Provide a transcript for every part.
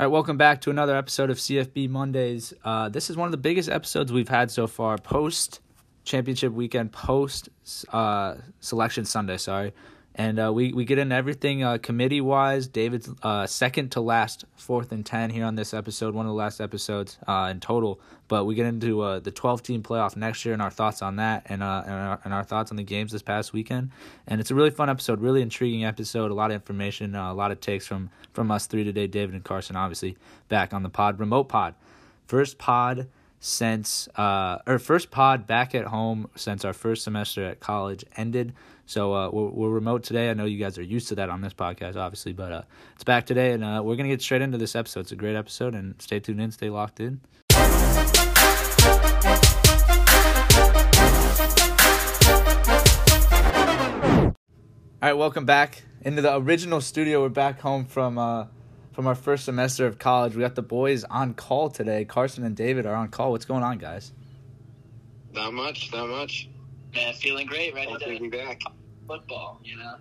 All right, welcome back to another episode of CFB Mondays. Uh, this is one of the biggest episodes we've had so far, post championship weekend, post uh, selection Sunday. Sorry, and uh, we we get into everything uh, committee wise. David's uh, second to last, fourth and ten here on this episode, one of the last episodes uh, in total. But we get into uh, the twelve team playoff next year and our thoughts on that, and uh, and our, and our thoughts on the games this past weekend. And it's a really fun episode, really intriguing episode. A lot of information, a lot of takes from from us three today. David and Carson, obviously back on the pod, remote pod, first pod since or first pod back at home since our first semester at college ended. So uh, we're, we're remote today. I know you guys are used to that on this podcast, obviously, but uh, it's back today, and uh, we're gonna get straight into this episode. It's a great episode, and stay tuned in, stay locked in. All right, welcome back into the original studio. We're back home from uh, from our first semester of college. We got the boys on call today. Carson and David are on call. What's going on, guys? Not much, not much. Man, feeling great, ready to be back. Football, you know?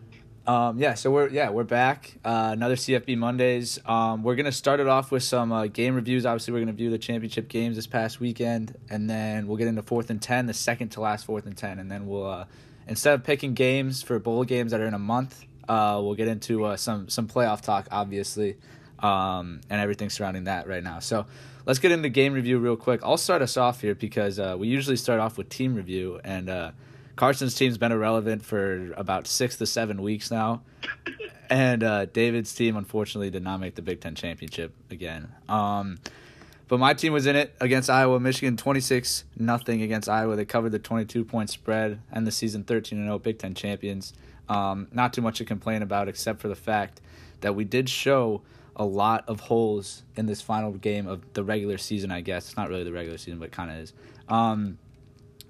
Um, yeah, so we're yeah we're back. Uh, another CFB Mondays. Um, we're gonna start it off with some uh, game reviews. Obviously, we're gonna view the championship games this past weekend, and then we'll get into fourth and ten, the second to last fourth and ten, and then we'll uh, instead of picking games for bowl games that are in a month, uh, we'll get into uh, some some playoff talk, obviously, um, and everything surrounding that right now. So let's get into game review real quick. I'll start us off here because uh, we usually start off with team review, and Carson's team's been irrelevant for about six to seven weeks now, and uh, David's team unfortunately did not make the Big Ten championship again. Um, but my team was in it against Iowa, Michigan, twenty six nothing against Iowa. They covered the twenty two point spread and the season thirteen and zero Big Ten champions. Um, not too much to complain about, except for the fact that we did show a lot of holes in this final game of the regular season. I guess it's not really the regular season, but kind of is. Um,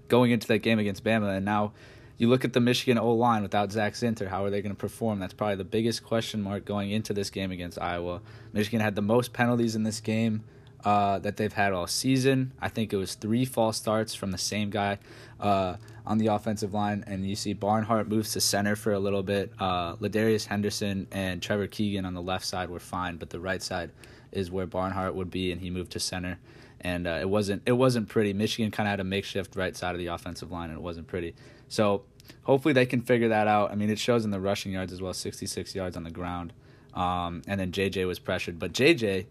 going into that game against Bama, and now you look at the Michigan O line without Zak Zinter. How are they going to perform? That's probably the biggest question mark going into this game against Iowa. Michigan had the most penalties in this game uh, that they've had all season. I think it was three false starts from the same guy uh, on the offensive line, and you see Barnhart moves to center for a little bit. Uh, LaDarius Henderson and Trevor Keegan on the left side were fine, but the right side is where Barnhart would be, and he moved to center and uh, it wasn't it wasn't pretty. Michigan kind of had a makeshift right side of the offensive line, and it wasn't pretty. So hopefully they can figure that out. I mean, it shows in the rushing yards as well, sixty six yards on the ground, um, and then JJ was pressured, but JJ.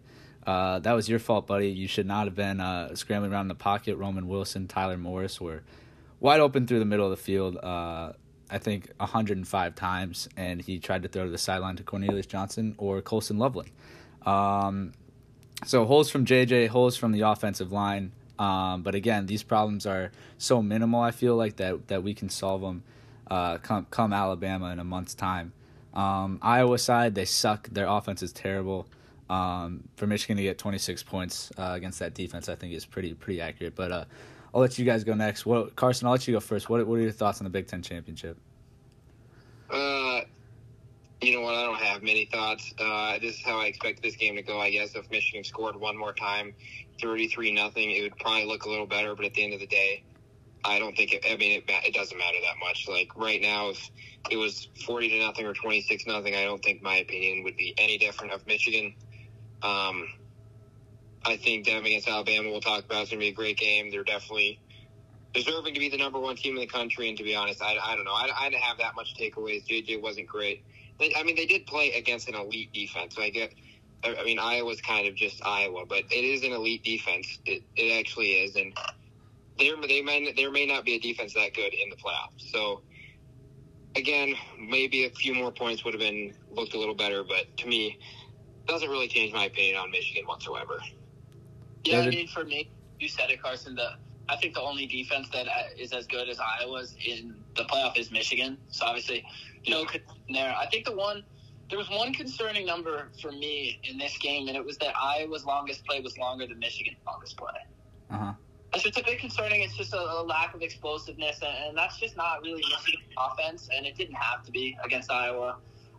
Uh, that was your fault, buddy. You should not have been uh, scrambling around the pocket. Roman Wilson, Tyler Morris were wide open through the middle of the field. Uh, I think 105 times, and he tried to throw to the sideline to Cornelius Johnson or Colston Loveland. Um, so holes from JJ, holes from the offensive line. Um, but again, these problems are so minimal. I feel like that that we can solve them uh, come come Alabama in a month's time. Um, Iowa side, they suck. Their offense is terrible. Um, for Michigan to get 26 points uh, against that defense, I think is pretty pretty accurate. But uh, I'll let you guys go next. What, Carson, I'll let you go first. What what are your thoughts on the Big Ten championship? You know what? I don't have many thoughts. Uh, this is how I expect this game to go. I guess if Michigan scored one more time, thirty-three nothing, it would probably look a little better. But at the end of the day, I don't think it. I mean, it, it doesn't matter that much. Like right now, if it was forty to nothing or twenty-six nothing, I don't think my opinion would be any different of Michigan. Um, I think them against Alabama, we'll talk about. It's going to be a great game. They're definitely deserving to be the number one team in the country. And to be honest, I, I don't know. I, I didn't have that much takeaways. JJ wasn't great. They, I mean, they did play against an elite defense. So I get. I I mean, Iowa's kind of just Iowa, but it is an elite defense. It, it actually is, and there they may there may not be a defense that good in the playoffs. So again, maybe a few more points would have been looked a little better, but to me, doesn't really change my opinion on Michigan whatsoever. Yeah, I mean, for me, you said it, Carson. The I think the only defense that uh, as good as Iowa's in the playoff is Michigan. So obviously, no concern there. I think the one there was one concerning number for me in this game, and it was that Iowa's longest play was longer than Michigan's longest play. Uh huh. That's just a bit concerning. It's just a, a lack of explosiveness, and, and that's just not really Michigan's offense. And it didn't have to be against Iowa,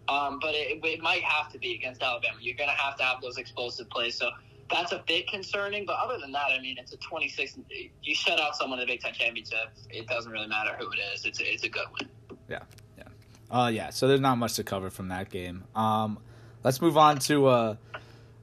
um, but it, it might have to be against Alabama. You're going to have to have those explosive plays. So that's a bit concerning. But other than that, I mean, it's a 26. You shut out someone in the Big Ten championship. It doesn't really matter who it is. It's a, it's a good win. Yeah, yeah. Uh, yeah. So there's not much to cover from that game. Um, let's move on to uh,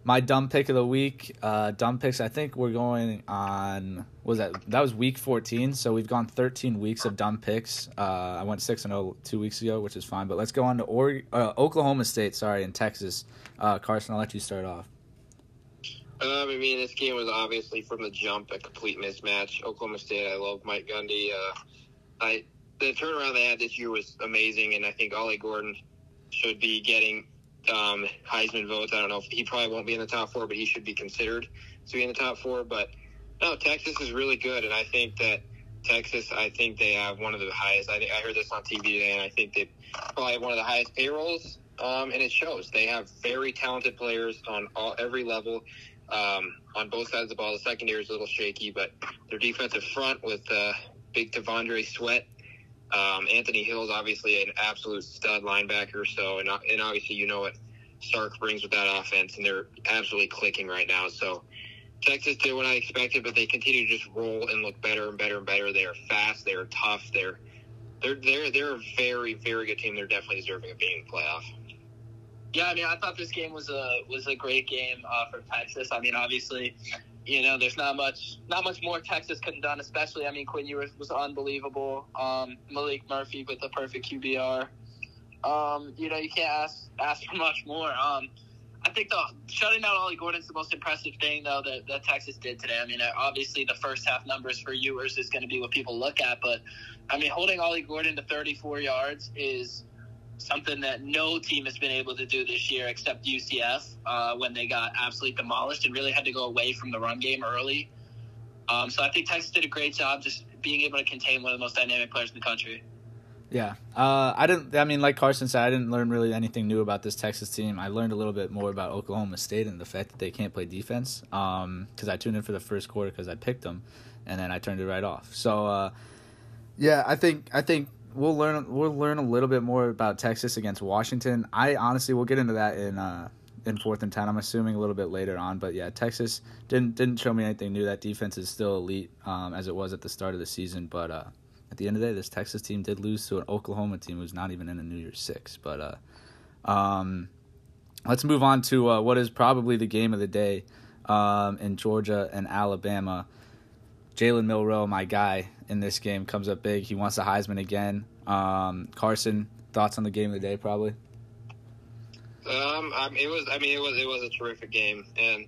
my dumb pick of the week. Uh, dumb picks. I think we're going on. Was that that was week fourteen? So we've gone thirteen weeks of dumb picks. Uh, I went six and 0 two weeks ago, which is fine. But let's go on to or- uh, Oklahoma State. Sorry, in Texas. Uh, Carson, I'll let you start off. Um, I mean, this game was obviously from the jump a complete mismatch. Oklahoma State. I love Mike Gundy. Uh, I the turnaround they had this year was amazing, and I think Ollie Gordon should be getting um, Heisman votes. I don't know if he probably won't be in the top four, but he should be considered to be in the top four. But no, Texas is really good, and I think that Texas, I think they have one of the highest. I, I heard this on TV today, and I think they probably have one of the highest payrolls, um, and it shows. They have very talented players on all every level. Um, on both sides of the ball, the secondary is a little shaky, but their defensive front with uh, big T'Vondre Sweat um, Anthony Hill's obviously an absolute stud linebacker. So, and, and obviously, you know what Sark brings with that offense, and they're absolutely clicking right now. So, Texas did what I expected, but they continue to just roll and look better and better and better. They are fast. They are tough. They're they're they're they're a very very good team. They're definitely deserving of being in the playoff. Yeah, I mean, I thought this game was a was a great game uh, for Texas. I mean, obviously, you know, there's not much not much more Texas could have done. Especially, I mean, Quinn Ewers was unbelievable. Um, Maalik Murphy with the perfect QBR. Um, you know, you can't ask ask for much more. Um, I think the shutting down Ollie Gordon's the most impressive thing though that, that Texas did today. I mean, obviously the first half numbers for Ewers is going to be what people look at, but I mean, holding Ollie Gordon to 34 yards is something that no team has been able to do this year except UCF uh, when they got absolutely demolished and really had to go away from the run game early. Um, so I think Texas did a great job just being able to contain one of the most dynamic players in the country. Yeah, uh, I didn't. I mean, like Carson said, I didn't learn really anything new about this Texas team. I learned a little bit more about Oklahoma State and the fact that they can't play defense. Because um, I tuned in for the first quarter because I picked them, and then I turned it right off. So, uh, yeah, I think I think we'll learn we'll learn a little bit more about Texas against Washington. I honestly we'll get into that in uh, in fourth and ten. I'm assuming a little bit later on, but yeah, Texas didn't didn't show me anything new. That defense is still elite um, as it was at the start of the season, but uh, at the end of the day, this Texas team did lose to an Oklahoma team who's not even in a New Year's Six. But uh, um, let's move on to uh, what is probably the game of the day um, in Georgia and Alabama. Jalen Milroe, my guy in this game, comes up big. He wants the Heisman again. Um, Carson, thoughts on the game of the day, probably. Um, I mean, it was. I mean, it was. It was a terrific game, and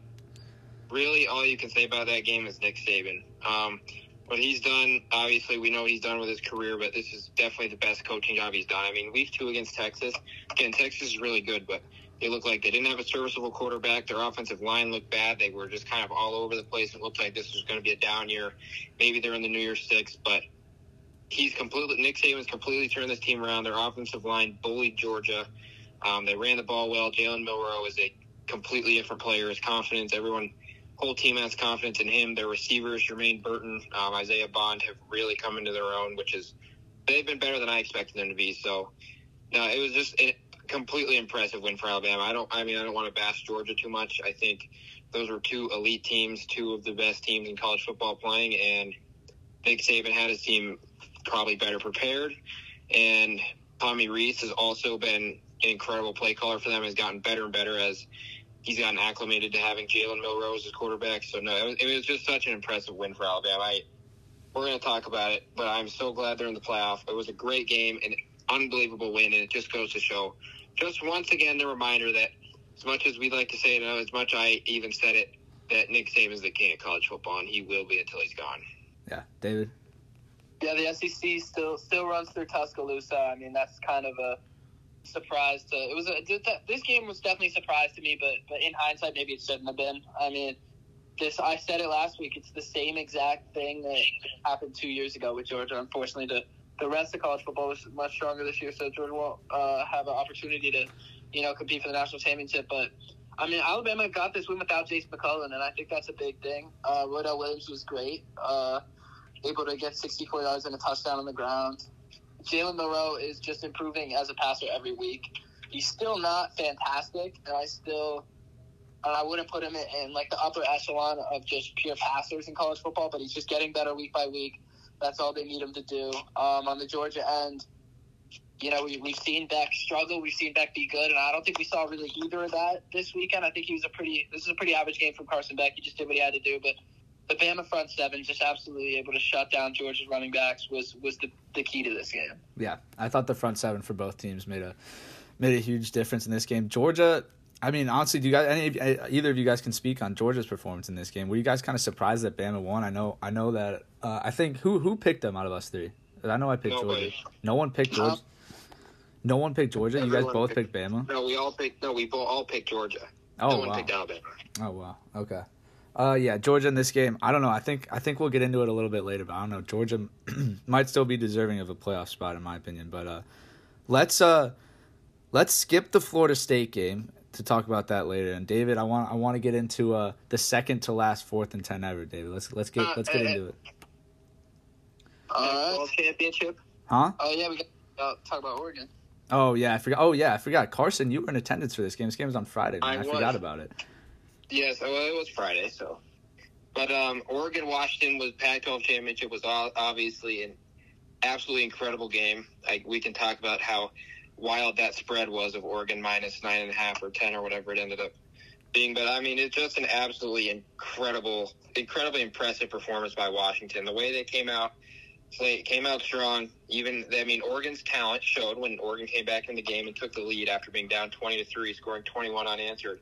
really, all you can say about that game is Nick Saban. Um, what he's done, obviously, we know what he's done with his career, but this is definitely the best coaching job he's done. I mean, week two against Texas. Again, Texas is really good, but they looked like they didn't have a serviceable quarterback. Their offensive line looked bad. They were just kind of all over the place. It looked like this was going to be a down year. Maybe they're in the New Year's Six, but he's completely Nick Saban's completely turned this team around. Their offensive line bullied Georgia. Um, they ran the ball well. Jalen Milroe is a completely different player. His confidence, everyone, whole team has confidence in him. Their receivers, Jermaine Burton, um, Isaiah Bond, have really come into their own, which is they've been better than I expected them to be. So, no, it was just a completely impressive win for Alabama. I don't, I mean, I don't want to bash Georgia too much. I think those were two elite teams, two of the best teams in college football playing, and Nick Saban had his team probably better prepared. And Tommy Rees has also been an incredible play caller for them. Has gotten better and better as he's gotten acclimated to having Jalen Milrose as quarterback. So no, it was, it was just such an impressive win for Alabama. I, we're going to talk about it, but I'm so glad they're in the playoff. It was a great game, an unbelievable win, and it just goes to show, just once again, the reminder that as much as we'd like to say it, as much I even said it, that Nick Saban's the king of college football, and he will be until he's gone. Yeah, David. Yeah, the SEC still still runs through Tuscaloosa. I mean, that's kind of a surprise to it was a this game was definitely a surprise to me but but in hindsight maybe it shouldn't have been i mean this i said it last week it's the same exact thing that happened two years ago with georgia unfortunately the the rest of college football was much stronger this year so georgia won't uh, have an opportunity to you know compete for the national championship but I mean, Alabama got this win without Jase McClellan, and I think that's a big thing. Uh, Roydell Williams was great, uh, able to get 64 yards and a touchdown on the ground. Jalen Milroe is just improving as a passer every week. He's still not fantastic, and I still, and I wouldn't put him in, in, like the upper echelon of just pure passers in college football. But he's just getting better week by week. That's all they need him to do. Um, on the Georgia end, you know, we, we've seen Beck struggle, we've seen Beck be good, and I don't think we saw really either of that this weekend. I think he was a pretty, this is a pretty average game from Carson Beck. He just did what he had to do, but the Bama front seven just absolutely able to shut down Georgia's running backs was was the, the key to this game. Yeah, I thought the front seven for both teams made a made a huge difference in this game. Georgia, I mean, honestly, do you guys any either of you guys can speak on Georgia's performance in this game? Were you guys kind of surprised that Bama won? I know, I know that uh, I think who who picked them out of us three. I know I picked Nobody. Georgia. No one picked Georgia. No one picked Georgia. You guys both picked, picked, Bama. No, we all picked. No, we both all picked Georgia. Oh no wow. one picked Alabama. Oh wow. Okay. Uh, yeah, Georgia in this game. I don't know. I think I think we'll get into it a little bit later, but I don't know. Georgia might still be deserving of a playoff spot in my opinion. But uh, let's uh, let's skip the Florida State game to talk about that later. And David, I want I want to get into uh, the second to last fourth and ten ever. David, let's let's get let's get uh, into it. Uh, championship. Huh? Oh yeah, we got uh, talk about Oregon. Oh yeah, I forgot. Oh yeah, I forgot. Carson, you were in attendance for this game. This game was on Friday. Man. I, I forgot about it. Yes, well, it was Friday, so. But um, Oregon Washington was Pac-12 championship was obviously an absolutely incredible game. Like we can talk about how wild that spread was of Oregon minus nine and a half or ten or whatever it ended up being. But I mean, it's just an absolutely incredible, incredibly impressive performance by Washington. The way they came out, they came out strong. Even I mean, Oregon's talent showed when Oregon came back in the game and took the lead after being down twenty to three, scoring twenty one unanswered.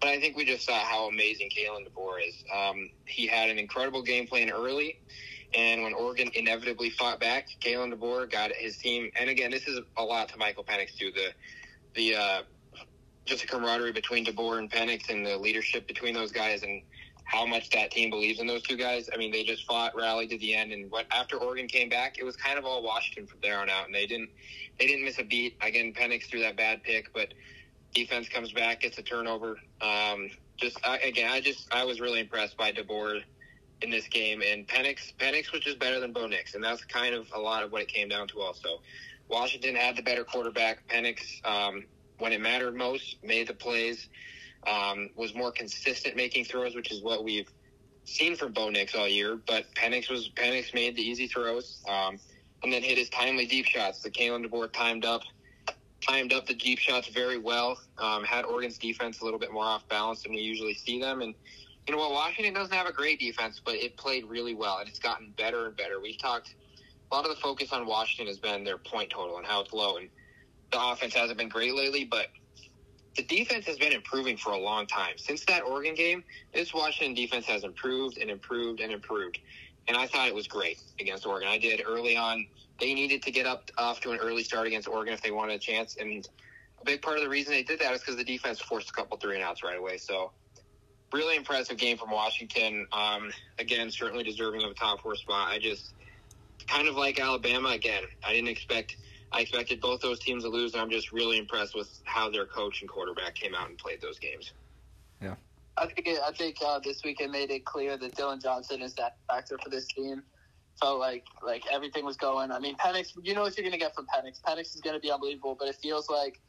But I think we just saw how amazing Kalen DeBoer is. Um, he had an incredible game plan early, and when Oregon inevitably fought back, Kalen DeBoer got his team. And again, this is a lot to Michael Penix too. The the uh, just the camaraderie between DeBoer and Penix and the leadership between those guys and how much that team believes in those two guys. I mean, they just fought, rallied to the end, and what after Oregon came back, it was kind of all Washington from there on out, and they didn't they didn't miss a beat. Again, Penix threw that bad pick, but defense comes back, gets a turnover. Um, just I, again, I just I was really impressed by DeBoer in this game, and Penix Penix was just better than Bo Nix, and that's kind of a lot of what it came down to. Also, Washington had the better quarterback. Penix, um, when it mattered most, made the plays, um, was more consistent making throws, which is what we've seen from Bo Nix all year. But Penix was Penix made the easy throws, um, and then hit his timely deep shots. The Kalen DeBoer timed up timed up the deep shots very well. Um, had Oregon's defense a little bit more off balance than we usually see them. And you know what? Washington doesn't have a great defense, but it played really well, and it's gotten better and better. We've talked a lot of the focus on Washington has been their point total and how it's low, and the offense hasn't been great lately, but. The defense has been improving for a long time. Since that Oregon game, this Washington defense has improved and improved and improved. And I thought it was great against Oregon. I did early on they needed to get up off to an early start against Oregon if they wanted a chance. And a big part of the reason they did that is because the defense forced a couple three and outs right away. So really impressive game from Washington. Um, again, certainly deserving of a top four spot. I just kind of like Alabama again. I didn't expect. I expected both those teams to lose, and I'm just really impressed with how their coach and quarterback came out and played those games. Yeah, I think I think uh, this weekend made it clear that Dillon Johnson is that factor for this team felt like like everything was going. I mean, Penix, you know what you're gonna get from Penix. Penix is gonna be unbelievable, but it feels like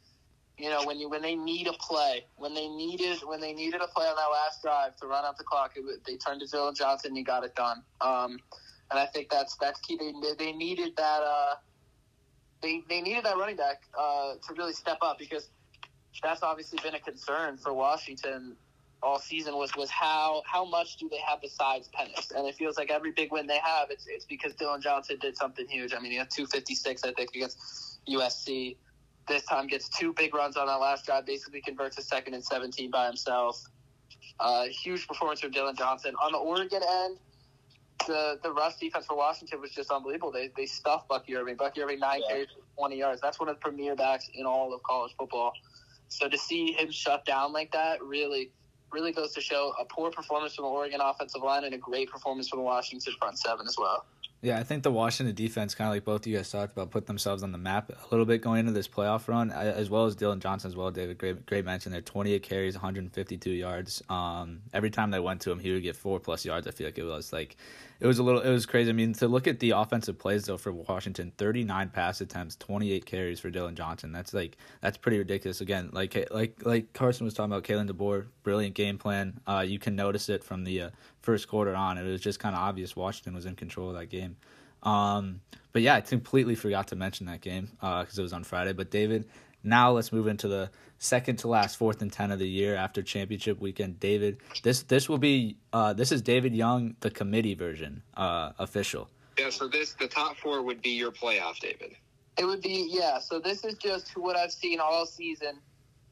you know when you when they need a play, when they needed when they needed a play on that last drive to run out the clock, it, they turned to Dillon Johnson and he got it done. Um, and I think that's that's key. They they needed that. Uh, they they needed that running back uh, to really step up because that's obviously been a concern for Washington all season was was how how much do they have besides Penix? And it feels like every big win they have, it's it's because Dillon Johnson did something huge. I mean, he had 256, I think, against USC. This time gets two big runs on that last drive, basically converts a second and 17 by himself. Uh, huge performance from Dillon Johnson. On the Oregon end, the the rush defense for Washington was just unbelievable. They they stuffed Bucky Irving. Bucky Irving nine yeah. carries, 20 yards. That's one of the premier backs in all of college football. So to see him shut down like that really really goes to show a poor performance from the Oregon offensive line and a great performance from the Washington front seven as well. Yeah, I think the Washington defense, kind of like both of you guys talked about, put themselves on the map a little bit going into this playoff run, as well as Dillon Johnson as well. David, great, great mention there. 28 carries, 152 yards. Um, every time they went to him, he would get four plus yards. I feel like it was like it was a little, it was crazy. I mean, to look at the offensive plays though for Washington, 39 pass attempts, 28 carries for Dillon Johnson. That's like that's pretty ridiculous. Again, like like like Carson was talking about, Kalen DeBoer, brilliant game plan. Uh, you can notice it from the uh, first quarter on. It was just kind of obvious Washington was in control of that game. Um, but yeah, I completely forgot to mention that game because uh, it was on Friday. But David, now let's move into the second to last fourth and ten of the year after championship weekend. David, this this will be uh, this is David Young, the committee version, uh, official. Yeah, so this the top four would be your playoff, David. It would be yeah. So this is just what I've seen all season.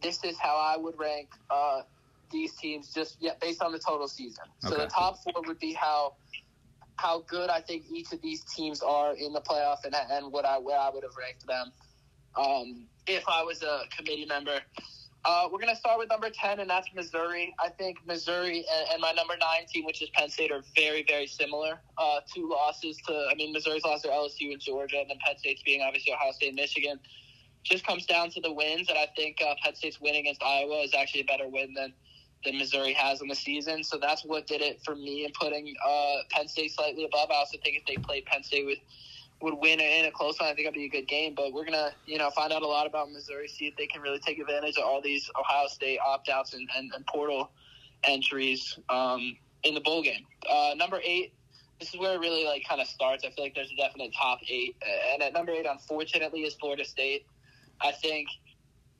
This is how I would rank uh, these teams, just yeah, based on the total season. So Okay. the top four would be how how good I think each of these teams are in the playoff, and and what I where I would have ranked them um, if I was a committee member. Uh, we're gonna start with number ten, and that's Missouri. I think Missouri and, and my number nine team, which is Penn State, are very, very similar. Uh, two losses to, I mean, Missouri's lost to LSU and Georgia, and then Penn State's being obviously Ohio State and Michigan. Just comes down to the wins, and I think uh, Penn State's win against Iowa is actually a better win than than Missouri has in the season. So that's what did it for me in putting uh, Penn State slightly above. I also think if they played Penn State with would win in a close one. I think it'd be a good game. But we're gonna, you know, find out a lot about Missouri, see if they can really take advantage of all these Ohio State opt outs and, and, and portal entries um, in the bowl game. Uh, number eight. This is where it really like kind of starts. I feel like there's a definite top eight, and at number eight, unfortunately, is Florida State. I think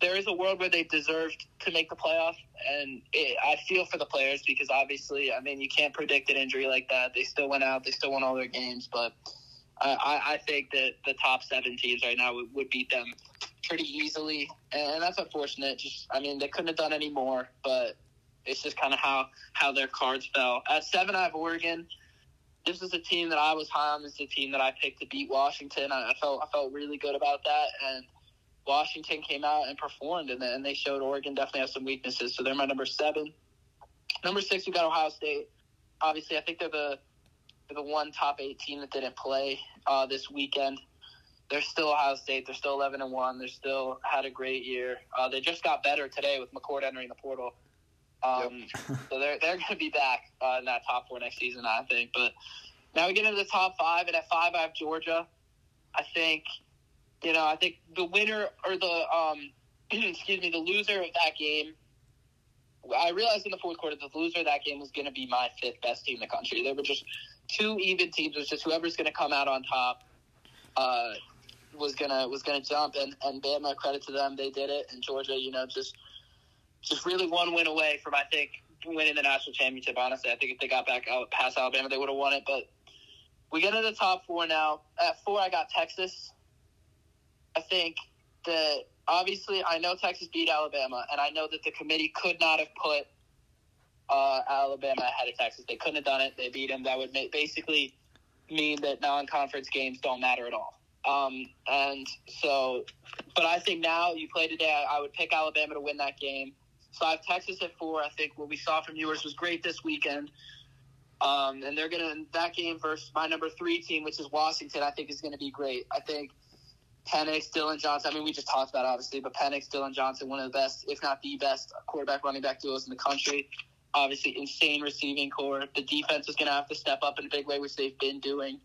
there is a world where they deserved to make the playoff, and it, I feel for the players because obviously, I mean, you can't predict an injury like that. They still went out, they still won all their games, but I, I- think that the top seven teams right now would, would beat them pretty easily, and that's unfortunate. Just, I mean, they couldn't have done any more, but it's just kind of how how their cards fell. At seven, I have Oregon. This is a team that I was high on. This is a team that I picked to beat Washington. I, I felt I felt really good about that, and Washington came out and performed, and, and they showed Oregon definitely has some weaknesses. So they're my number seven. Number six, we got Ohio State. Obviously, I think they're the they're the one top eight team that didn't play uh, this weekend. They're still Ohio State. They're still eleven and one. They're still had a great year. Uh, they just got better today with McCord entering the portal. Um, so they're they're going to be back uh, in that top four next season, I think. But now we get into the top five, and at five I have Georgia. I think, you know, I think the winner or the um, excuse me, the loser of that game. I realized in the fourth quarter that the loser of that game was going to be my fifth best team in the country. They were just two even teams. It was just whoever's going to come out on top uh, was gonna was gonna jump, and and Bama credit to them, they did it. And Georgia, you know, just just really one win away from I think winning the national championship. Honestly, I think if they got back out past Alabama, they would have won it. But we get into the top four now. At four, I got Texas. I think that obviously I know Texas beat Alabama, and I know that the committee could not have put uh, Alabama ahead of Texas. They couldn't have done it. They beat them. That would basically mean that non-conference games don't matter at all. Um, and so, but I think now you play today, I, I would pick Alabama to win that game. So I have Texas at four. I think what we saw from Ewers was great this weekend. Um, and they're gonna that game versus my number three team, which is Washington. I think is going to be great. I think Penix, Dillon Johnson. I mean, we just talked about obviously, but Penix, Dillon Johnson, one of the best, if not the best, quarterback running back duos in the country. Obviously, insane receiving corps. The defense is going to have to step up in a big way, which they've been doing.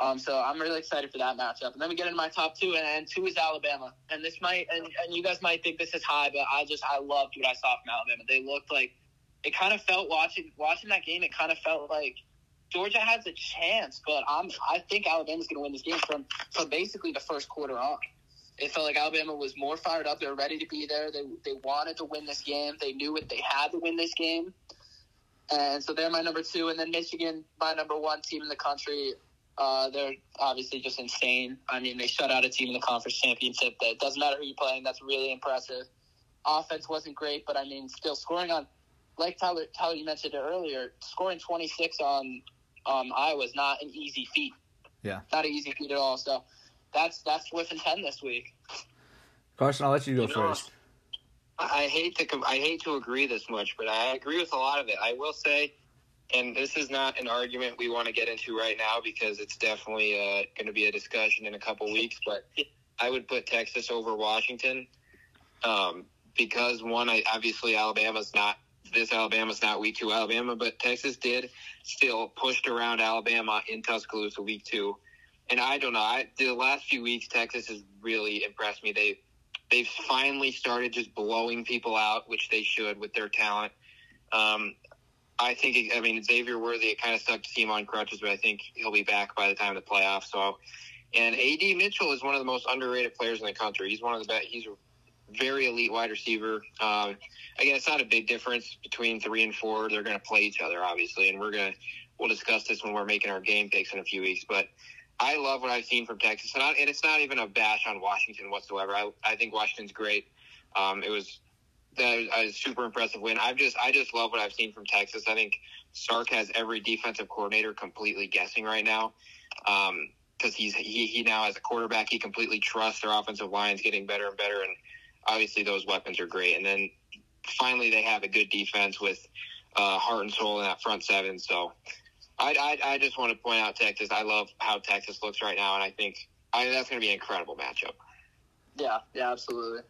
Um, so I'm really excited for that matchup. And then we get into my top two, and, and two is Alabama. And this might, and, and you guys might think this is high, but I just I loved what I saw from Alabama. They looked like it kind of felt watching watching that game. It kind of felt like Georgia has a chance, but I'm I think Alabama's going to win this game from from basically the first quarter on. It felt like Alabama was more fired up. They were ready to be there. They they wanted to win this game. They knew what they had to win this game. And so they're my number two, and then Michigan, my number one team in the country. Uh, they're obviously just insane. I mean, they shut out a team in the conference championship. That doesn't matter who you're playing. That's really impressive. Offense wasn't great, but I mean, still scoring on, like Tyler, Tyler, you mentioned it earlier, scoring 26 on um, Iowa is not an easy feat. Yeah. not an easy feat at all. So that's that's within 10 this week. Carson, I'll let you go You first. I I hate to I hate to agree this much, but I agree with a lot of it. I will say, and this is not an argument we want to get into right now because it's definitely uh, going to be a discussion in a couple weeks. But I would put Texas over Washington um, because one, I, obviously Alabama's not this Alabama's not week two Alabama, but Texas did still pushed around Alabama in Tuscaloosa week two. And I don't know. I, the last few weeks, Texas has really impressed me. They they've finally started just blowing people out, which they should with their talent. Um, I think, I mean, Xavier Worthy, it kind of sucked to see him on crutches, but I think he'll be back by the time of the playoffs. So, and AD Mitchell is one of the most underrated players in the country. He's one of the best. He's very elite wide receiver. Um, again, it's not a big difference between three and four. They're going to play each other, obviously, and we're going to we'll discuss this when we're making our game picks in a few weeks. But I love what I've seen from Texas, and, I, and it's not even a bash on Washington whatsoever. I I think Washington's great. Um, it was a super impressive win. I've just I just love what I've seen from Texas. I think Sark has every defensive coordinator completely guessing right now. Um, because he's he, he now as a quarterback he completely trusts their offensive lines getting better and better and obviously those weapons are great. And then finally they have a good defense with uh, heart and soul in that front seven. So I, I, I just want to point out Texas. I love how Texas looks right now. And I think I, that's going to be an incredible matchup. Yeah, yeah, absolutely.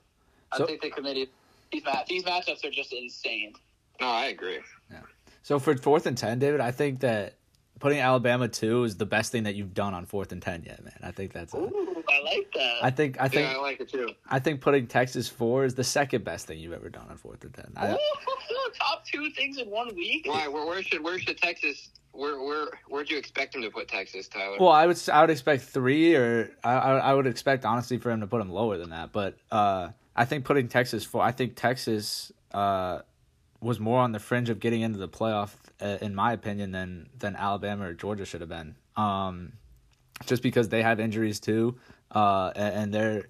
So- I think the committee these ma- these matchups are just insane. no I agree. Yeah. So for fourth and ten, David, I think that putting Alabama two is the best thing that you've done on fourth and ten yet, man. I think that's. A, Ooh, I like that. I think I think yeah I like it too I think putting Texas four is the second best thing you've ever done on fourth and ten. I, top two things in one week. why where, where should where should Texas where where where'd you expect him to put Texas Tyler well, I would s- I would expect three, or I I I would expect honestly for him to put him lower than that. But uh, I think putting Texas four, I think Texas uh, was more on the fringe of getting into the playoff, uh, in my opinion, than than Alabama or Georgia should have been. Um, just because they have injuries too, uh, and, and they're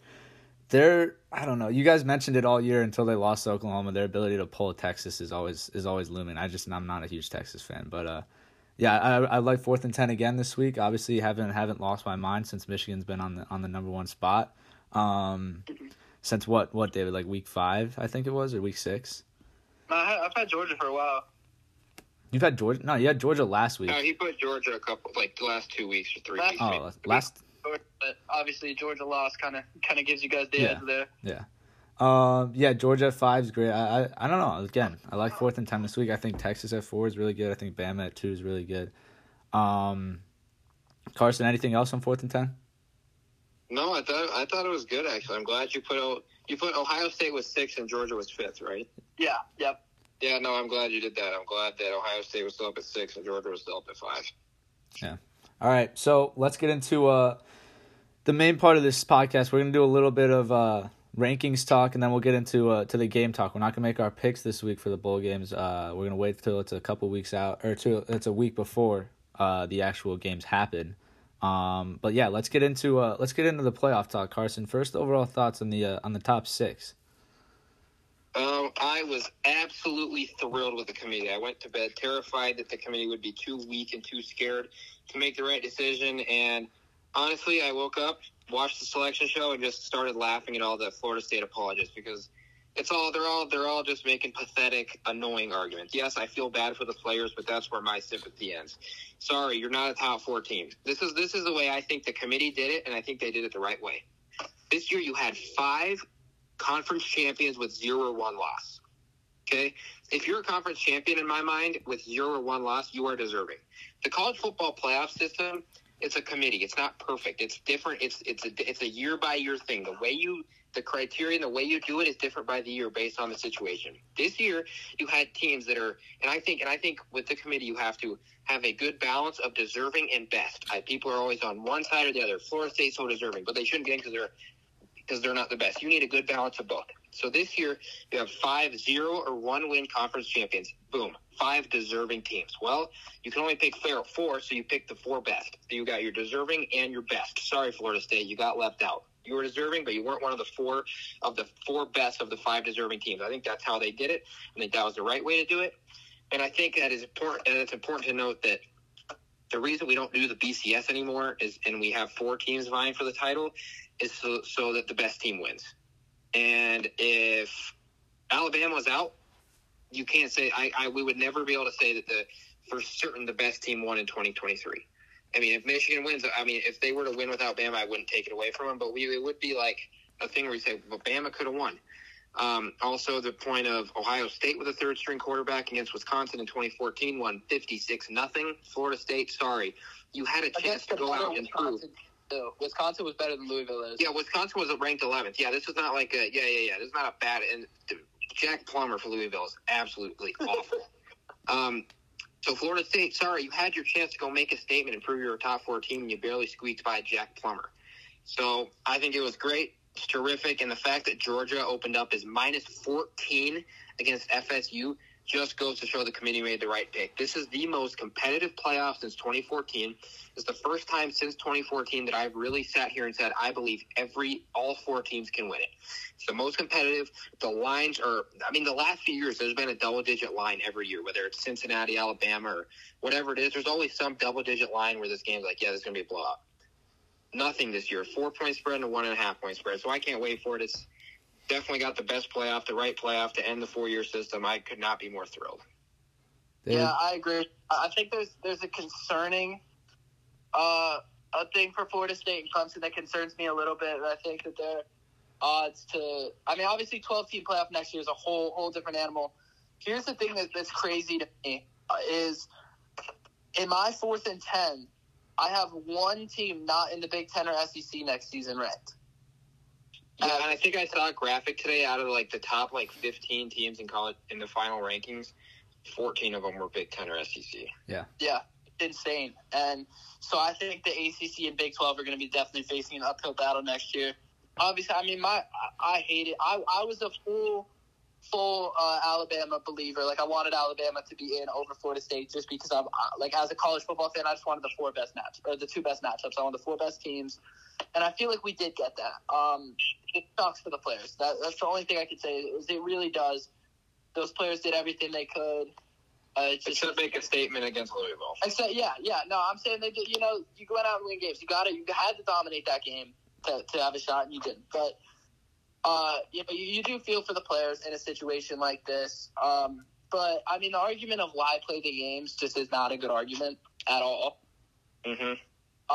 they're I don't know. You guys mentioned it all year until they lost to Oklahoma. Their ability to pull Texas is always is always looming. I just I'm not a huge Texas fan, but uh, yeah, I I like fourth and ten again this week. Obviously, haven't haven't lost my mind since Michigan's been on the on the number one spot. Um, since what what David like week five I think it was or week six. I've had Georgia for a while. You've had Georgia. No, you had Georgia last week. no he put Georgia a couple like the last two weeks or three Last- weeks Oh, last But obviously Georgia lost kind of kind of gives you guys the Yeah. edge there. Yeah. Um, yeah, Georgia at five is great. I, I I don't know. Again, I like fourth and ten this week. I think Texas at four is really good. I think Bama at two is really good. Um, Carson, anything else on fourth and ten? No, I thought I thought it was good actually. I'm glad you put O- you put Ohio State was six and Georgia was fifth, right? Yeah, yep. Yeah, no, I'm glad you did that. I'm glad that Ohio State was still up at six and Georgia was still up at five. Yeah. All right, so let's get into uh the main part of this podcast. We're gonna do a little bit of uh rankings talk, and then we'll get into uh to the game talk. We're not gonna make our picks this week for the bowl games. Uh, we're gonna wait till it's a couple weeks out, or till it's a week before uh the actual games happen. Um, but yeah, let's get into uh let's get into the playoff talk, Carson. First, overall thoughts on the uh, on the top six. Um, I was absolutely thrilled with the committee. I went to bed terrified that the committee would be too weak and too scared to make the right decision. And honestly, I woke up, watched the selection show, and just started laughing at all the Florida State apologists because it's all they're all they're all just making pathetic, annoying arguments. Yes, I feel bad for the players, but that's where my sympathy ends. Sorry, you're not a top four team. This is this is the way I think the committee did it, and I think they did it the right way. This year, you had five conference champions with zero or one loss. Okay? If you're a conference champion in my mind with zero or one loss, you are deserving. The college football playoff system, it's a committee. It's not perfect. It's different. It's it's a it's a year by year thing. The way you the criteria and the way you do it is different by the year based on the situation. This year you had teams that are and I think and I think with the committee you have to have a good balance of deserving and best. I, people are always on one side or the other. Florida State's so deserving, but they shouldn't get because they're because they're not the best. You need a good balance of both. So this year you have five zero or one win conference champions. Boom, five deserving teams. Well, you can only pick four, so you pick the four best. You got your deserving and your best. Sorry, Florida State, you got left out. You were deserving, but you weren't one of the four of the four best of the five deserving teams. I think that's how they did it. I think that was the right way to do it. And I think that is important. And it's important to note that the reason we don't do the BCS anymore is, and we have four teams vying for the title, is so, so that the best team wins. And if Alabama was out, you can't say I, I we would never be able to say that the for certain the best team won in 2023. I mean, if Michigan wins, I mean, if they were to win without Bama, I wouldn't take it away from them. But we it would be like a thing where we say, well, Bama could have won. Um, also, the point of Ohio State with a third string quarterback against Wisconsin in 2014 won 56 nothing. Florida State, sorry, you had a chance to go out and prove. Wisconsin. too. Wisconsin was better than Louisville is. Yeah, Wisconsin was ranked 11th. Yeah, this is not like a yeah, yeah, yeah. This is not a bad. And Jack Plummer for Louisville is absolutely awful. um, So Florida State, sorry, you had your chance to go make a statement and prove you're a top four team, and you barely squeaked by Jack Plummer. So I think it was great. It's terrific, and the fact that Georgia opened up as minus 14 against FSU just goes to show the committee made the right pick. This is the most competitive playoff since 2014. It's the first time since 2014 that I've really sat here and said I believe every all four teams can win it. It's the most competitive. The lines are. I mean, the last few years there's been a double digit line every year, whether it's Cincinnati, Alabama, or whatever it is. There's always some double digit line where this game's like, yeah, there's gonna be a blowout. Nothing this year. Four point spread and a one and a half point spread. So I can't wait for it. It's definitely got the best playoff, the right playoff to end the four year system. I could not be more thrilled. David? Yeah, I agree. I think there's there's a concerning uh, a thing for Florida State and Clemson that concerns me a little bit. I think that their odds to I mean, obviously, 12 team playoff next year is a whole whole different animal. Here's the thing that, that's crazy to me uh, is in my fourth and ten, I have one team not in the Big Ten or SEC next season ranked. Yeah, and I think I saw a graphic today out of like the top like 15 teams in college in the final rankings. 14 of them were Big Ten or SEC. Yeah, Yeah. insane. And so I think the ACC and Big 12 are going to be definitely facing an uphill battle next year. Obviously, I mean, my I, I hate it. I, I was a full full uh, Alabama believer. Like I wanted Alabama to be in over Florida State just because I'm like as a college football fan, I just wanted the four best match or the two best matchups. I wanted the four best teams, and I feel like we did get that. Um, it sucks for the players. That, that's the only thing I could say. Is it really does. Those players did everything they could. Uh, just make a statement against Louisville. Except, yeah, yeah. No, I'm saying they did. You know, you went out and win games. You got it. You had to dominate that game to, to have a shot, and you didn't. But uh, you you, you do feel for the players in a situation like this. Um, but I mean, the argument of why play the games just is not a good argument at all. Mm-hmm.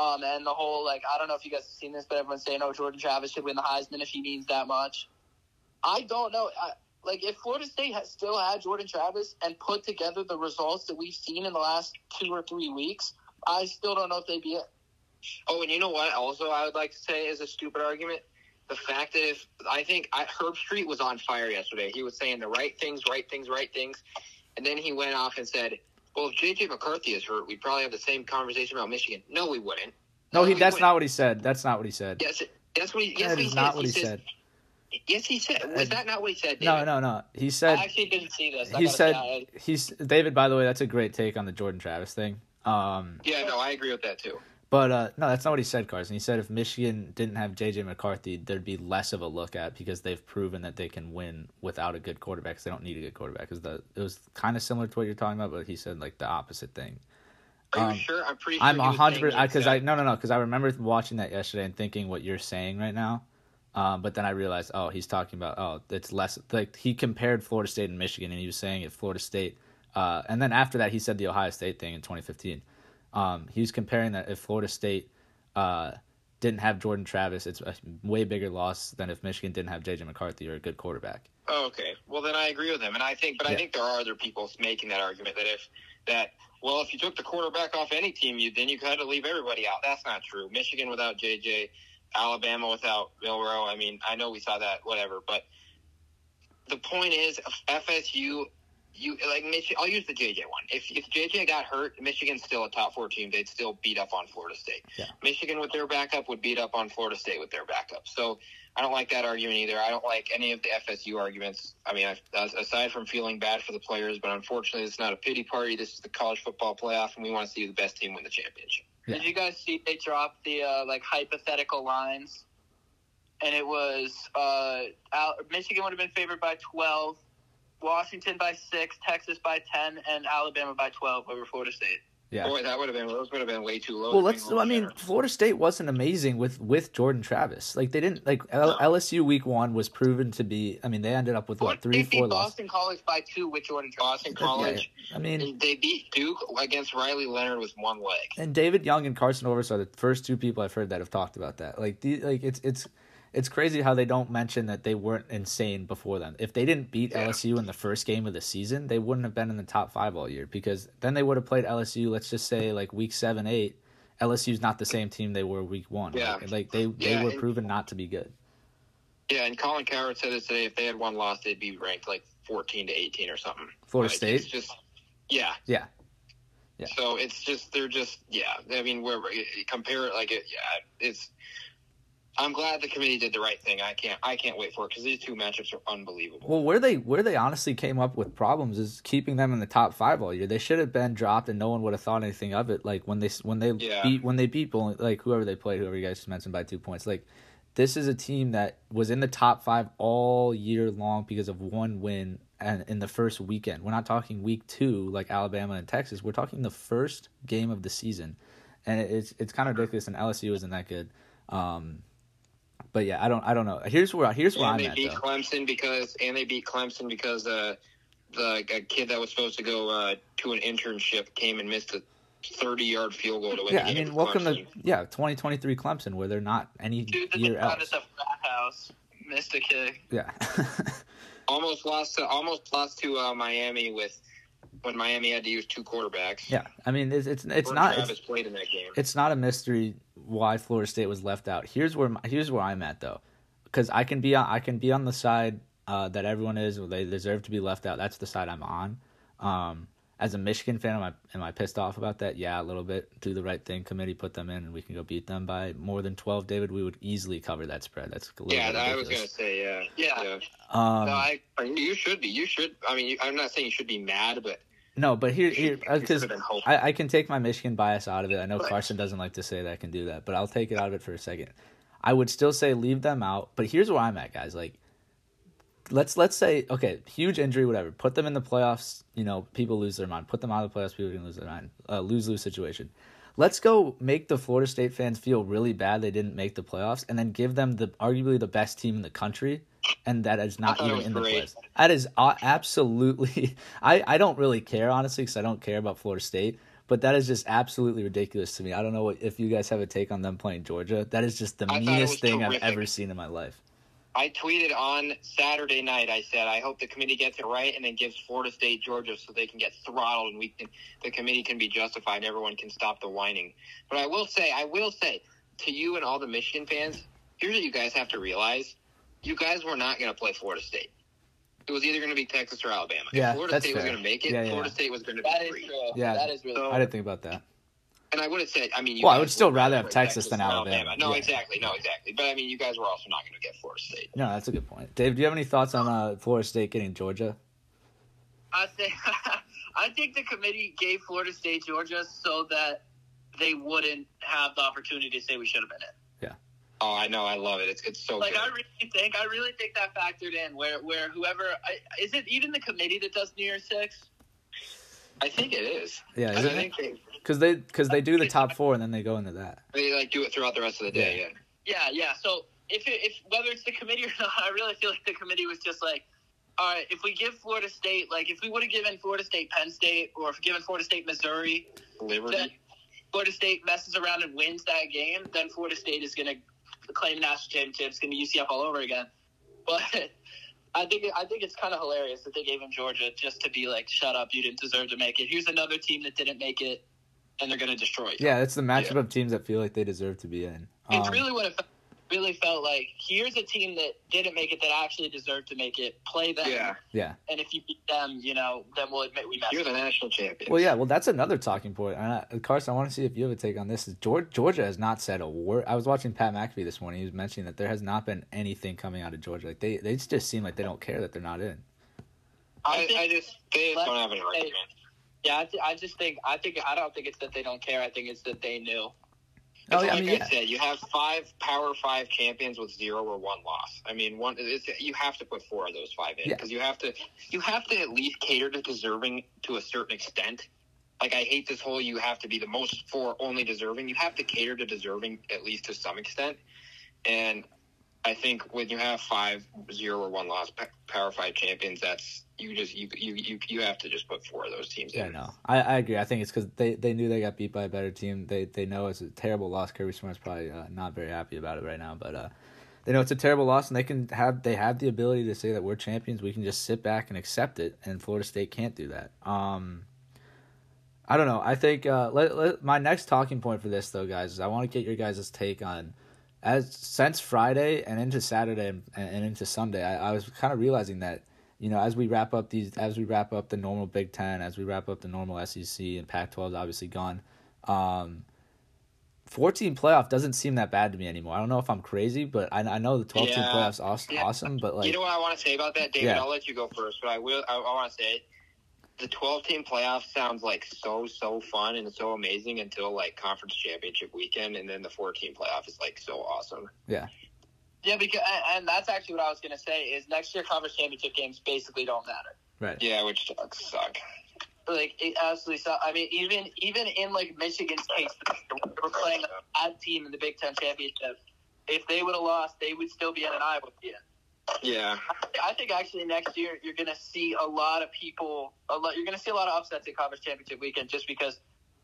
Um, and the whole like, I don't know if you guys have seen this, but everyone's saying, "Oh, Jordan Travis should win the Heisman if he means that much." I don't know. I, like, if Florida State had still had Jordan Travis and put together the results that we've seen in the last two or three weeks, I still don't know if they'd be it. Oh, and you know what? Also, I would like to say is a stupid argument. The fact that if I think I, Herbstreit was on fire yesterday, he was saying the right things, right things, right things, and then he went off and said, "Well, if JJ McCarthy is hurt, we'd probably have the same conversation about Michigan." No, we wouldn't. No, he. That's wouldn't. not what he said. That's not what he said. Yes, that's what he. Yes, that he is said. not what he says- said. Yes, he said. Was that not what he said? No, David? no, no. He said. I actually didn't see this. I He said. say, I- He's David. By the way, that's a great take on the Jordan Travis thing. Um, Yeah, no, I agree with that too. But uh, no, that's not what he said, Carson. He said if Michigan didn't have JJ McCarthy, there'd be less of a look at because they've proven that they can win without a good quarterback. 'cause they don't need a good quarterback. Because the it was kind of similar to what you're talking about, but he said like the opposite thing. Are Um, you sure? I'm pretty sure. I'm a hundred percent because I no no no because I remember watching that yesterday and thinking what you're saying right now. Um, but then I realized, oh, he's talking about oh, it's less like he compared Florida State and Michigan, and he was saying if Florida State, uh, and then after that he said the Ohio State thing in 2015. Um, he was comparing that if Florida State uh, didn't have Jordan Travis, it's a way bigger loss than if Michigan didn't have JJ McCarthy or a good quarterback. Oh, okay. Well, then I agree with him, and I think, but I think there are other people making that argument that if that, well, if you took the quarterback off any team, you then you had to leave everybody out. That's not true. Michigan without JJ, Alabama without Milroe. I mean, I know we saw that, whatever, but the point is, FSU. You like Michigan? I'll use the JJ one. If if JJ got hurt, Michigan's still a top four team. They'd still beat up on Florida State. Yeah. Michigan with their backup would beat up on Florida State with their backup. So I don't like that argument either. I don't like any of the FSU arguments. I mean, I, aside from feeling bad for the players, but unfortunately, it's not a pity party. This is the college football playoff, and we want to see the best team win the championship. Yeah. Did you guys see they dropped the uh, like hypothetical lines? And it was uh, Al- Michigan would have been favored by twelve, Washington by six, Texas by ten, and Alabama by twelve over Florida State. Yeah. Boy, that would have been those would have been way too low. Well, let's. be I mean. Florida State wasn't amazing with with Jordan Travis. Like they didn't like L- LSU week one was proven to be. I mean, they ended up with what Florida three, State beat four losses. Boston College by two with Jordan Travis. Boston Yeah, College, I mean, they beat Duke against Riley Leonard with one leg. and David Young and Carson Orvis are the first two people I've heard that have talked about that. Like the like it's it's it's crazy how they don't mention that they weren't insane before then. If they didn't beat Yeah. LSU in the first game of the season, they wouldn't have been in the top five all year because then they would have played LSU. Let's just say like week seven, eight. LSU's not the same team they were week one. Yeah. Like, like they they Yeah, were proven not to be good. Yeah, and Colin Cowherd said it today. If they had one loss, they'd be ranked like fourteen to eighteen or something. Florida Like, State. It's just, yeah, Yeah. Yeah. So it's just they're just yeah. I mean, where compare it like it, yeah, it's. I'm glad the committee did the right thing. I can't I can't wait for it because these two matchups are unbelievable. Well, where they where they honestly came up with problems is keeping them in the top five all year. They should have been dropped, and no one would have thought anything of it. Like when they when they Yeah. beat when they beat Bowling, like whoever they played, whoever you guys just mentioned by two points. Like this is a team that was in the top five all year long because of one win and in the first weekend. We're not talking week two like Alabama and Texas. We're talking the first game of the season, and it's it's kind of ridiculous. And LSU isn't that good. Um, but yeah, I don't I don't know. Here's where here's where and I'm they at beat though. Clemson because and they beat Clemson because uh, the a kid that was supposed to go uh, to an internship came and missed a 30 yard field goal to win Yeah, I mean, welcome to yeah, 2023 Clemson, where they're not any Dude, year else. the house missed a kick. Yeah, almost lost to almost lost to uh, Miami with when Miami had to use two quarterbacks. yeah. I mean, it's it's, it's not it's, played in that game. it's not a mystery why Florida State was left out. Here's where my, here's where I'm at though, because I can be on I can be on the side uh, that everyone is. They deserve to be left out. That's the side I'm on. Um, as a Michigan fan, am I am I pissed off about that? Yeah, a little bit. Do the right thing. Committee put them in, and we can go beat them by more than 12. David, we would easily cover that spread. That's a little yeah, I was gonna say yeah. Yeah. Um, no, I you should be. You should. I mean, you, I'm not saying you should be mad, but no, but here here because should have been hoping. I, I can take my Michigan bias out of it. I know Carson doesn't like to say that I can do that, but I'll take it out of it for a second. I would still say leave them out, but here's where I'm at, guys. Like, let's let's say okay, huge injury, whatever. Put them in the playoffs. You know, people lose their mind. Put them out of the playoffs. People can lose their mind. Uh, lose lose situation. Let's go make the Florida State fans feel really bad they didn't make the playoffs, and then give them the arguably the best team in the country, and that is not even in the great. playoffs. That is absolutely. I I don't really care honestly because I don't care about Florida State. But that is just absolutely ridiculous to me. I don't know what, if you guys have a take on them playing Georgia. That is just the I meanest thing I've ever seen in my life. I tweeted on Saturday night. I said I hope the committee gets it right and then gives Florida State Georgia so they can get throttled and we can the committee can be justified and everyone can stop the whining. But I will say, I will say to you and all the Michigan fans, here's what you guys have to realize: you guys were not going to play Florida State. It was either going to be Texas or Alabama. Yeah, if Florida that's State was going to make it, Yeah, yeah. Florida State was going to that be is free. true. Yeah. that is really. So- I didn't think about that. And I would have said, I mean, you Well, I would still rather have play Texas than Alabama. No, Yeah. exactly, no, exactly. But I mean, you guys were also not going to get Florida State. No, that's a good point. Dave, do you have any thoughts on uh, Florida State getting Georgia? I think I think the committee gave Florida State Georgia so that they wouldn't have the opportunity to say we should have been in. Oh, I know, I love it. It's it's so Like good. I really think I really think that factored in where where whoever I, is it even the committee that does New Year's Six? I think it is. Yeah, I isn't it? think they, Because they because they do the top four and then they go into that. they like do it throughout the rest of the day. Yeah. Yeah, yeah. So if it, if whether it's the committee or not, I really feel like the committee was just like, all right, if we give Florida State, like if we would have given Florida State Penn State or if given Florida State Missouri, Liberty. then Florida State messes around and wins that game, then Florida State is going to claim the national championship. It's going to be UCF all over again. But I think I think it's kind of hilarious that they gave him Georgia just to be like, shut up, you didn't deserve to make it. Here's another team that didn't make it, and they're going to destroy you. Yeah, it's the matchup Yeah. of teams that feel like they deserve to be in. It's Um, really what it felt, really felt like. Here's a team that didn't make it that actually deserved to make it. Play them, Yeah. yeah. and if you beat them, you know, then we'll admit we messed You're up. the national champion. Well, yeah. Well, that's another talking point. And I, Carson, I want to see if you have a take on this. Georgia, Georgia has not said a word. I was watching Pat McAfee this morning. He was mentioning that there has not been anything coming out of Georgia. Like they, they just seem like they don't care that they're not in. I, think- I just they just don't have any argument. Yeah, I, th- I just think I think I don't think it's that they don't care. I think it's that they knew. Oh, yeah, I like mean, I yeah. said, you have five Power Five champions with zero or one loss. I mean, one it's, you have to put four of those five in Yeah. because you have to you have to at least cater to deserving to a certain extent. Like I hate this whole you have to be the most for only deserving. You have to cater to deserving at least to some extent. And I think when you have five zero or one loss Power Five champions, that's you just you you you you have to just put four of those teams Yeah, in. no, I, I agree. I think it's because they, they knew they got beat by a better team. They they know it's a terrible loss. Kirby Smart's probably uh, not very happy about it right now, but uh, they know it's a terrible loss, and they can have they have the ability to say that we're champions. We can just sit back and accept it, and Florida State can't do that. Um, I don't know. I think uh, let, let, my next talking point for this though, guys, is I want to get your guys' take on as since Friday and into Saturday and, and into Sunday. I, I was kind of realizing that you know, as we wrap up these, as we wrap up the normal Big Ten, as we wrap up the normal SEC and Pac twelve is obviously gone. Um, 14 playoff doesn't seem that bad to me anymore. I don't know if I'm crazy, but I, I know the 12 team playoffs awesome, Yeah. awesome, but like you know what I want to say about that, David? Yeah. I'll let you go first, but I will. I, I want to say the 12 team playoff sounds like so so fun and so amazing until like conference championship weekend, and then the 14 playoff is like so awesome. Yeah, Yeah, because and- and that's actually what I was gonna say is next year conference championship games basically don't matter. right. Yeah, which sucks. Suck. Like it absolutely sucks. I mean, even even in like Michigan's case, they were playing a bad team in the Big Ten championship. If they would have lost, they would still be in an Iowa team. Yeah, I think actually next year you're going to see a lot of people. A lot, you're going to see a lot of upsets in conference championship weekend just because,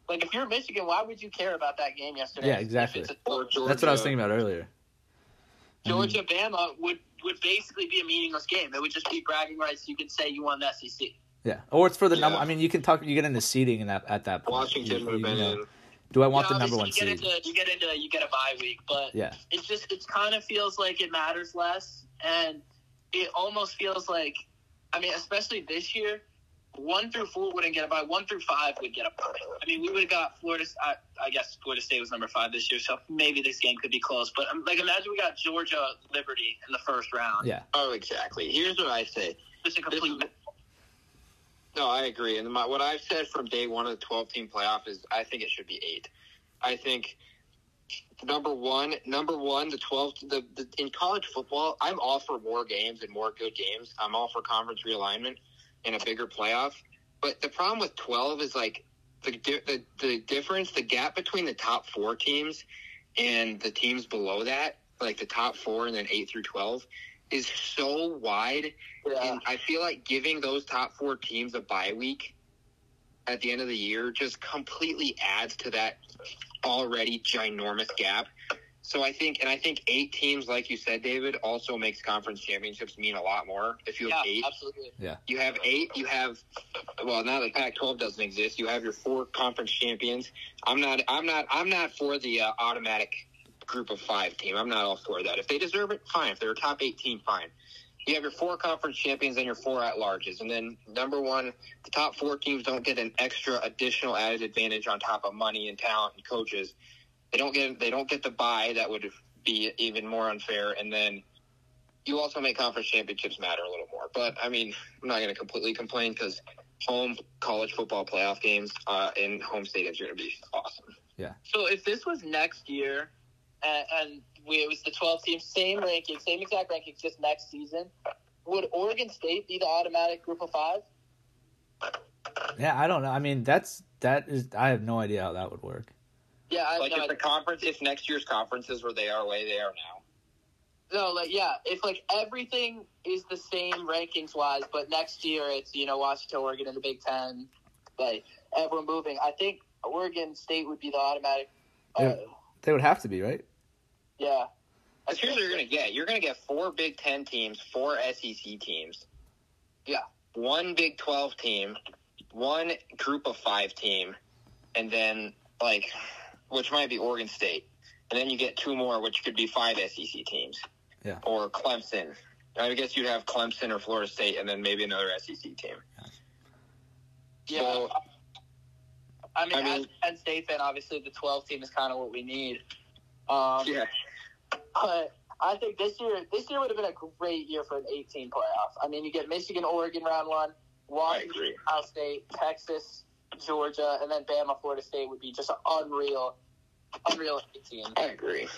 like, if you're Michigan, why would you care about that game yesterday? Yeah, exactly. If it's a- or Georgia. That's what I was thinking about earlier. I mean, Georgia Bama would would basically be a meaningless game. It would just be bragging rights. You could say you won the SEC. Yeah, or it's for the number. I mean, you can talk. You get into seeding and that at that point. Washington You- would have been know, in. Do I want You the number one seed? you get into you get into you get a bye week, but Yeah, it's just it kind of feels like it matters less, and it almost feels like, I mean, especially this year, one through four wouldn't get a bye. One through five would get a bye. I mean, we would have got Florida. I, I guess Florida State was number five this year, so maybe this game could be close. But um, like, imagine we got Georgia Liberty in the first round. yeah, Oh, exactly. Here's what I say. Just a complete. No, I agree. And my, what I've said from day one of the 12 team playoff is I think it should be eight. I think number one, number one, the 12, the, the in college football, I'm all for more games and more good games. I'm all for conference realignment and a bigger playoff. But the problem with 12 is like the the the difference, the gap between the top four teams and the teams below that, like the top four and then eight through 12, is so wide Yeah. and I feel like giving those top four teams a bye week at the end of the year just completely adds to that already ginormous gap. So I think, and I think eight teams, like you said, David, also makes conference championships mean a lot more. If you Yeah, have eight, absolutely. yeah, you have eight, you have, well, now that Pac-12 doesn't exist, you have your four conference champions. I'm not, I'm not, I'm not for the uh, automatic group of five team. I'm not all for that. If they deserve it, fine. If they're a top eight team, fine. You have your four conference champions and your four at larges, and then number one, the top four teams don't get an extra additional added advantage on top of money and talent and coaches. They don't get they don't get the bye that would be even more unfair, and then you also make conference championships matter a little more. But I mean, I'm not going to completely complain because home college football playoff games uh, in home stadiums are going to be awesome. Yeah. So if this was next year, and, and we, it was the 12 teams, same ranking, same exact rankings, just next season, would Oregon State be the automatic group of five? yeah. I don't know. I mean, that's that is. I have no idea how that would work. Yeah, I Like no, if the conference, if next year's conferences where they are the way they are now. no, like yeah, if like everything is the same rankings wise, but next year it's you know Washington, Oregon, and the Big Ten, like everyone moving. I think Oregon State would be the automatic. Uh, Yeah. They would have to be right. Yeah. That's here's what you're going to get. You're going to get four Big Ten teams, four SEC teams. Yeah. One Big Twelve team, one Group of Five team, and then like, which might be Oregon State, and then you get two more, which could be five SEC teams. Yeah. Or Clemson. I guess you'd have Clemson or Florida State, and then maybe another SEC team. Yeah. So, I mean, I as mean- a Penn State fan, obviously the 12 team is kind of what we need. Um, yeah. But I think this year, this year would have been a great year for an 18 playoff. I mean, you get Michigan, Oregon round one, Washington. Ohio State, Texas, Georgia, and then Bama, Florida State would be just an unreal, unreal 18. I agree.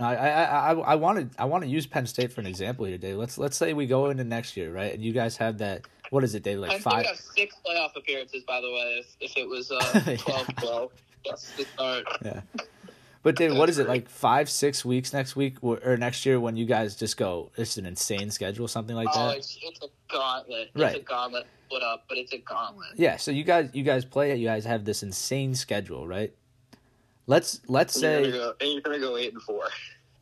No, I I I I wanted I want to use Penn State for an example here, Dave. Let's let's say we go into next year, right? And you guys have that. What is it, Dave? Like Penn State five. have six playoff appearances, by the way, if, if it was uh, Yeah. 12 12. That's the start. But Dave, what is it like five six weeks next week or, next year when you guys just go? It's an insane schedule, something like Oh, that. it's, it's a gauntlet. It's Right. a gauntlet put up, but it's a gauntlet. Yeah. So you guys you guys play it. You guys have this insane schedule, right? Let's let's You're say. gonna go, and you're to go eight and four.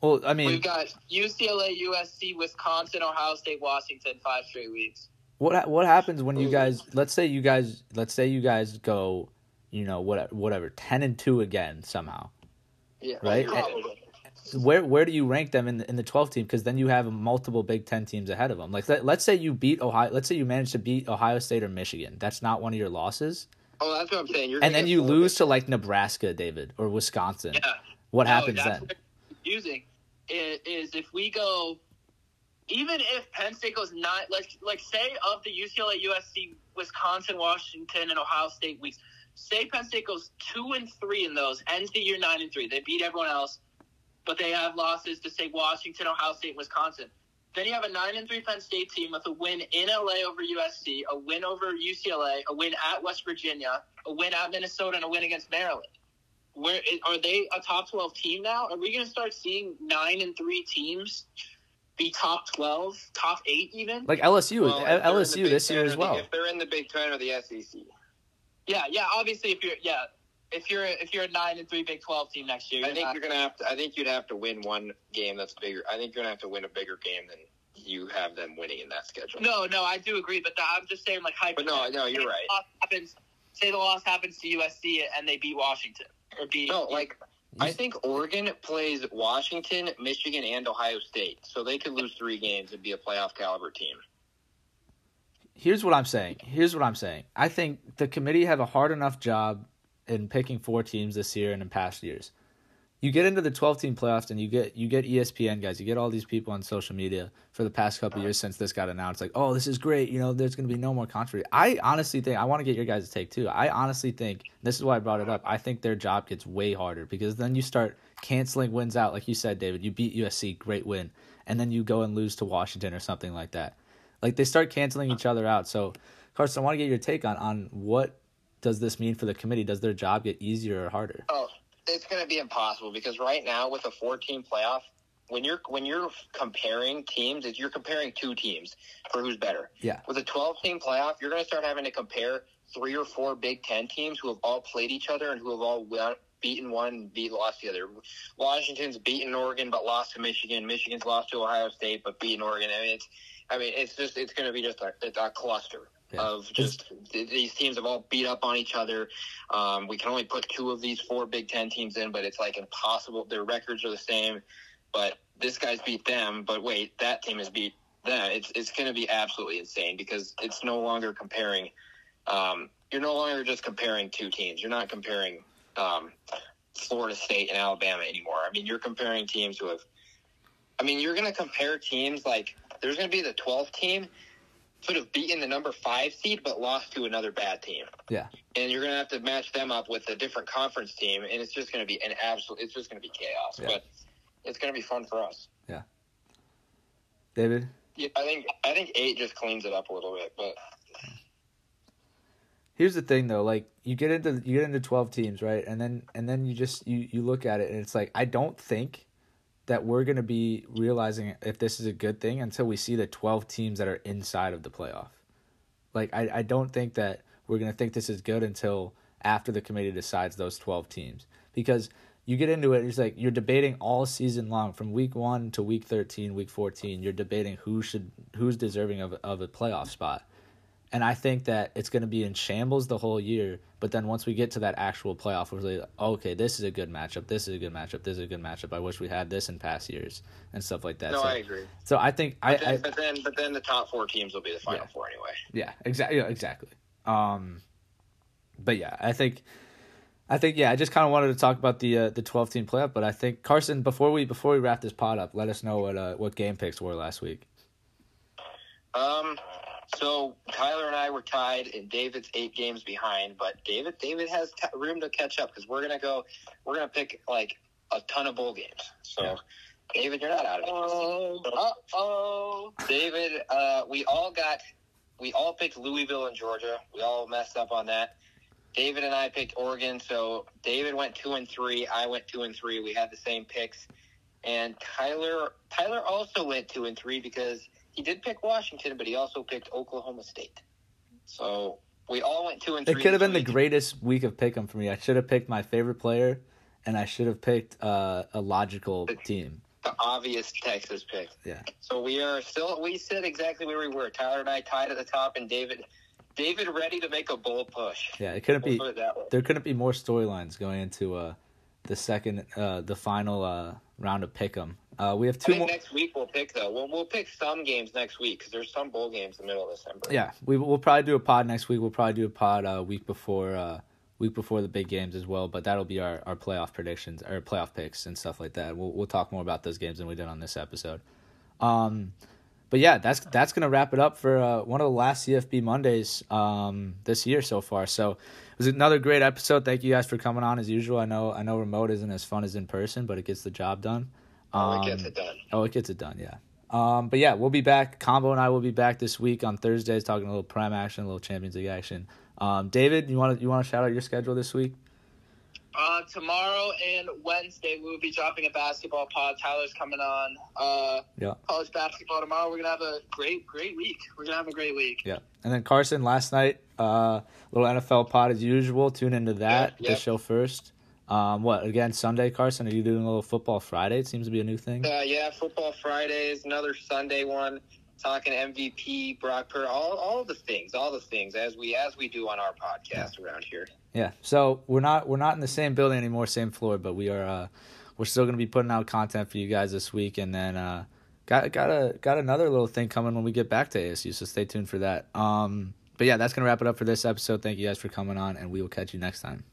Well, I mean, We've got UCLA, USC, Wisconsin, Ohio State, Washington, five straight weeks. what what happens when you guys? Let's say you guys. Let's say you guys go. You know what? Whatever. Ten and two again somehow. Yeah, Right. Probably. where where do you rank them in the, in the 12 team? Because then you have multiple Big Ten teams ahead of them. Like let, let's say you beat Ohio. Let's say you manage to beat Ohio State or Michigan. That's not one of your losses. Oh, that's what I'm saying. You're and then you lose Big- to like Nebraska, David, or Wisconsin. Yeah. What No, happens then? is, is if we go, even if Penn State goes not like like say of the UCLA, USC, Wisconsin, Washington, and Ohio State weeks, say Penn State goes two and three in those, ends the year nine and three. They beat everyone else, but they have losses to say Washington, Ohio State, and Wisconsin. Then you have a nine and three Penn State team with a win in LA over USC, a win over UCLA, a win at West Virginia, a win at Minnesota, and a win against Maryland where are they a top 12 team now are we going to start seeing nine and three teams be top 12 top 8 even Like LSU, Well, if they're in the LSU this Ten year as well. If they're in the Big Ten or the E SEC, yeah yeah obviously if you're yeah if you're if you're a nine and three big 12 team next year I think not- you're gonna have to. I think you'd have to win one game that's bigger. I think you're gonna have to win a bigger game than you have them winning in that schedule. no no i do agree but that, i'm just saying like But no, no, you're right. happens say the loss happens to usc and they beat washington or beat No, like I think Oregon plays Washington, Michigan, and Ohio State, so they could lose three games and be a playoff caliber team. Here's what I'm saying. Here's what I'm saying. I think the committee have a hard enough job in picking four teams this year and in past years. You get into the 12 team playoffs and you get you get ESPN guys, you get all these people on social media for the past couple years since this got announced like, "Oh, this is great, you know, there's going to be no more controversy." I honestly think I want to get your guys' to take too. I honestly think this is why I brought it up. I think their job gets way harder because then you start canceling wins out like you said, David. You beat USC, great win, and then you go and lose to Washington or something like that. Like they start canceling each other out. So, Carson, I want to get your take on on what does this mean for the committee? Does their job get easier or harder? Oh, it's going to be impossible because right now with a four-team playoff, when you're when you're comparing teams, is you're comparing two teams for who's better. Yeah. With a 12-team playoff, you're going to start having to compare three or four Big Ten teams who have all played each other and who have all won, beaten one, beat lost the other. Washington's beaten Oregon but lost to Michigan. Michigan's lost to Ohio State but beaten Oregon. I mean, it's I mean, it's just it's going to be just a, it's a cluster Yeah. of just th- these teams have all beat up on each other. Um, we can only put two of these four Big Ten teams in, but it's like impossible. Their records are the same, but this guy's beat them. But wait, that team has beat them. It's it's going to be absolutely insane because it's no longer comparing. Um, you're no longer just comparing two teams. You're not comparing um, Florida State and Alabama anymore. I mean, you're comparing teams who have. I mean, you're going to compare teams like there's going to be the 12th team could have beaten the number five seed but lost to another bad team. Yeah. And you're going to have to match them up with a different conference team, and it's just going to be an absolute. It's just going to be chaos. Yeah. But it's going to be fun for us. Yeah. David? Yeah, I think I think eight just cleans it up a little bit, but Here's the thing though, like you get into you get into 12 teams, right? And then and then you just you you look at it and it's like I don't think that we're going to be realizing if this is a good thing until we see the 12 teams that are inside of the playoff. Like I I don't think that we're going to think this is good until after the committee decides those 12 teams because you get into it it's like you're debating all season long from week 1 to week 13, week 14, you're debating who should who's deserving of of a playoff spot. And I think that it's going to be in shambles the whole year. But then once we get to that actual playoff, we're like, okay, this is a good matchup. This is a good matchup. This is a good matchup. I wish we had this in past years and stuff like that. no, so, I agree. so I think I, But then, I but then but then the top four teams will be the final Yeah. four anyway. yeah, exactly, yeah, exactly. Um, but yeah, I think, I think yeah, I just kind of wanted to talk about the uh, the twelve team playoff. But I think Carson, before we before we wrap this pot up, let us know what uh, what game picks were last week. Um, so Tyler and I were tied, and David's eight games behind. But David, David has t- room to catch up because we're gonna go. We're gonna pick like a ton of bowl games. So, Yeah. David, you're not out of it. oh uh oh David, uh, we all got, we all picked Louisville and Georgia. We all messed up on that. David and I picked Oregon, so David went two and three. I went two and three. We had the same picks, and Tyler, Tyler also went two and three because he did pick Washington, but he also picked Oklahoma State. So we all went two and three. It could have been the greatest week of pick'em for me. I should have picked my favorite player, and I should have picked uh, a logical team. the obvious Texas pick. Yeah. So we are still we sit exactly where we were. Tyler and I tied at the top, and David, David ready to make a bold push. Yeah, it couldn't We'll be. it. There couldn't be more storylines going into uh, the second, uh, the final, uh, round of pick 'em. Uh, we have two I think more. next week we'll pick though. We'll we'll pick some games next week because there's some bowl games in the middle of December. Yeah, we we'll probably do a pod next week. We'll probably do a pod uh, week before uh, week before the big games as well. But that'll be our, our playoff predictions or playoff picks and stuff like that. We'll we'll talk more about those games than we did on this episode. Um, but yeah, that's that's gonna wrap it up for uh, one of the last CFB Mondays um, this year so far. So it was another great episode. Thank you guys for coming on as usual. I know I know remote isn't as fun as in person, but it gets the job done. Oh, Um, it gets it done. Oh, it gets it done, yeah. Um, but yeah, we'll be back. Combo and I will be back this week on Thursdays, talking a little prime action, a little Champions League action. Um, David, you want to you want to shout out your schedule this week? Uh, tomorrow and Wednesday, we will be dropping a basketball pod. Tyler's coming on. Uh, Yeah. College basketball tomorrow. We're gonna have a great, great week. We're gonna have a great week. Yeah. And then Carson, last night, uh, little NFL pod as usual. Tune into that. Yeah, The show first. Um, what again? Sunday, Carson? Are you doing a little football Friday? It seems to be a new thing. Uh, yeah, football Friday is another Sunday one. Talking MVP, Brock Purdy, all all the things, all the things as we as we do on our podcast around here. Yeah. So we're not we're not in the same building anymore, same floor, but we are. Uh, we're still gonna be putting out content for you guys this week, and then uh, got got a got another little thing coming when we get back to ASU. So stay tuned for that. Um, but yeah, that's gonna wrap it up for this episode. Thank you guys for coming on, and we will catch you next time.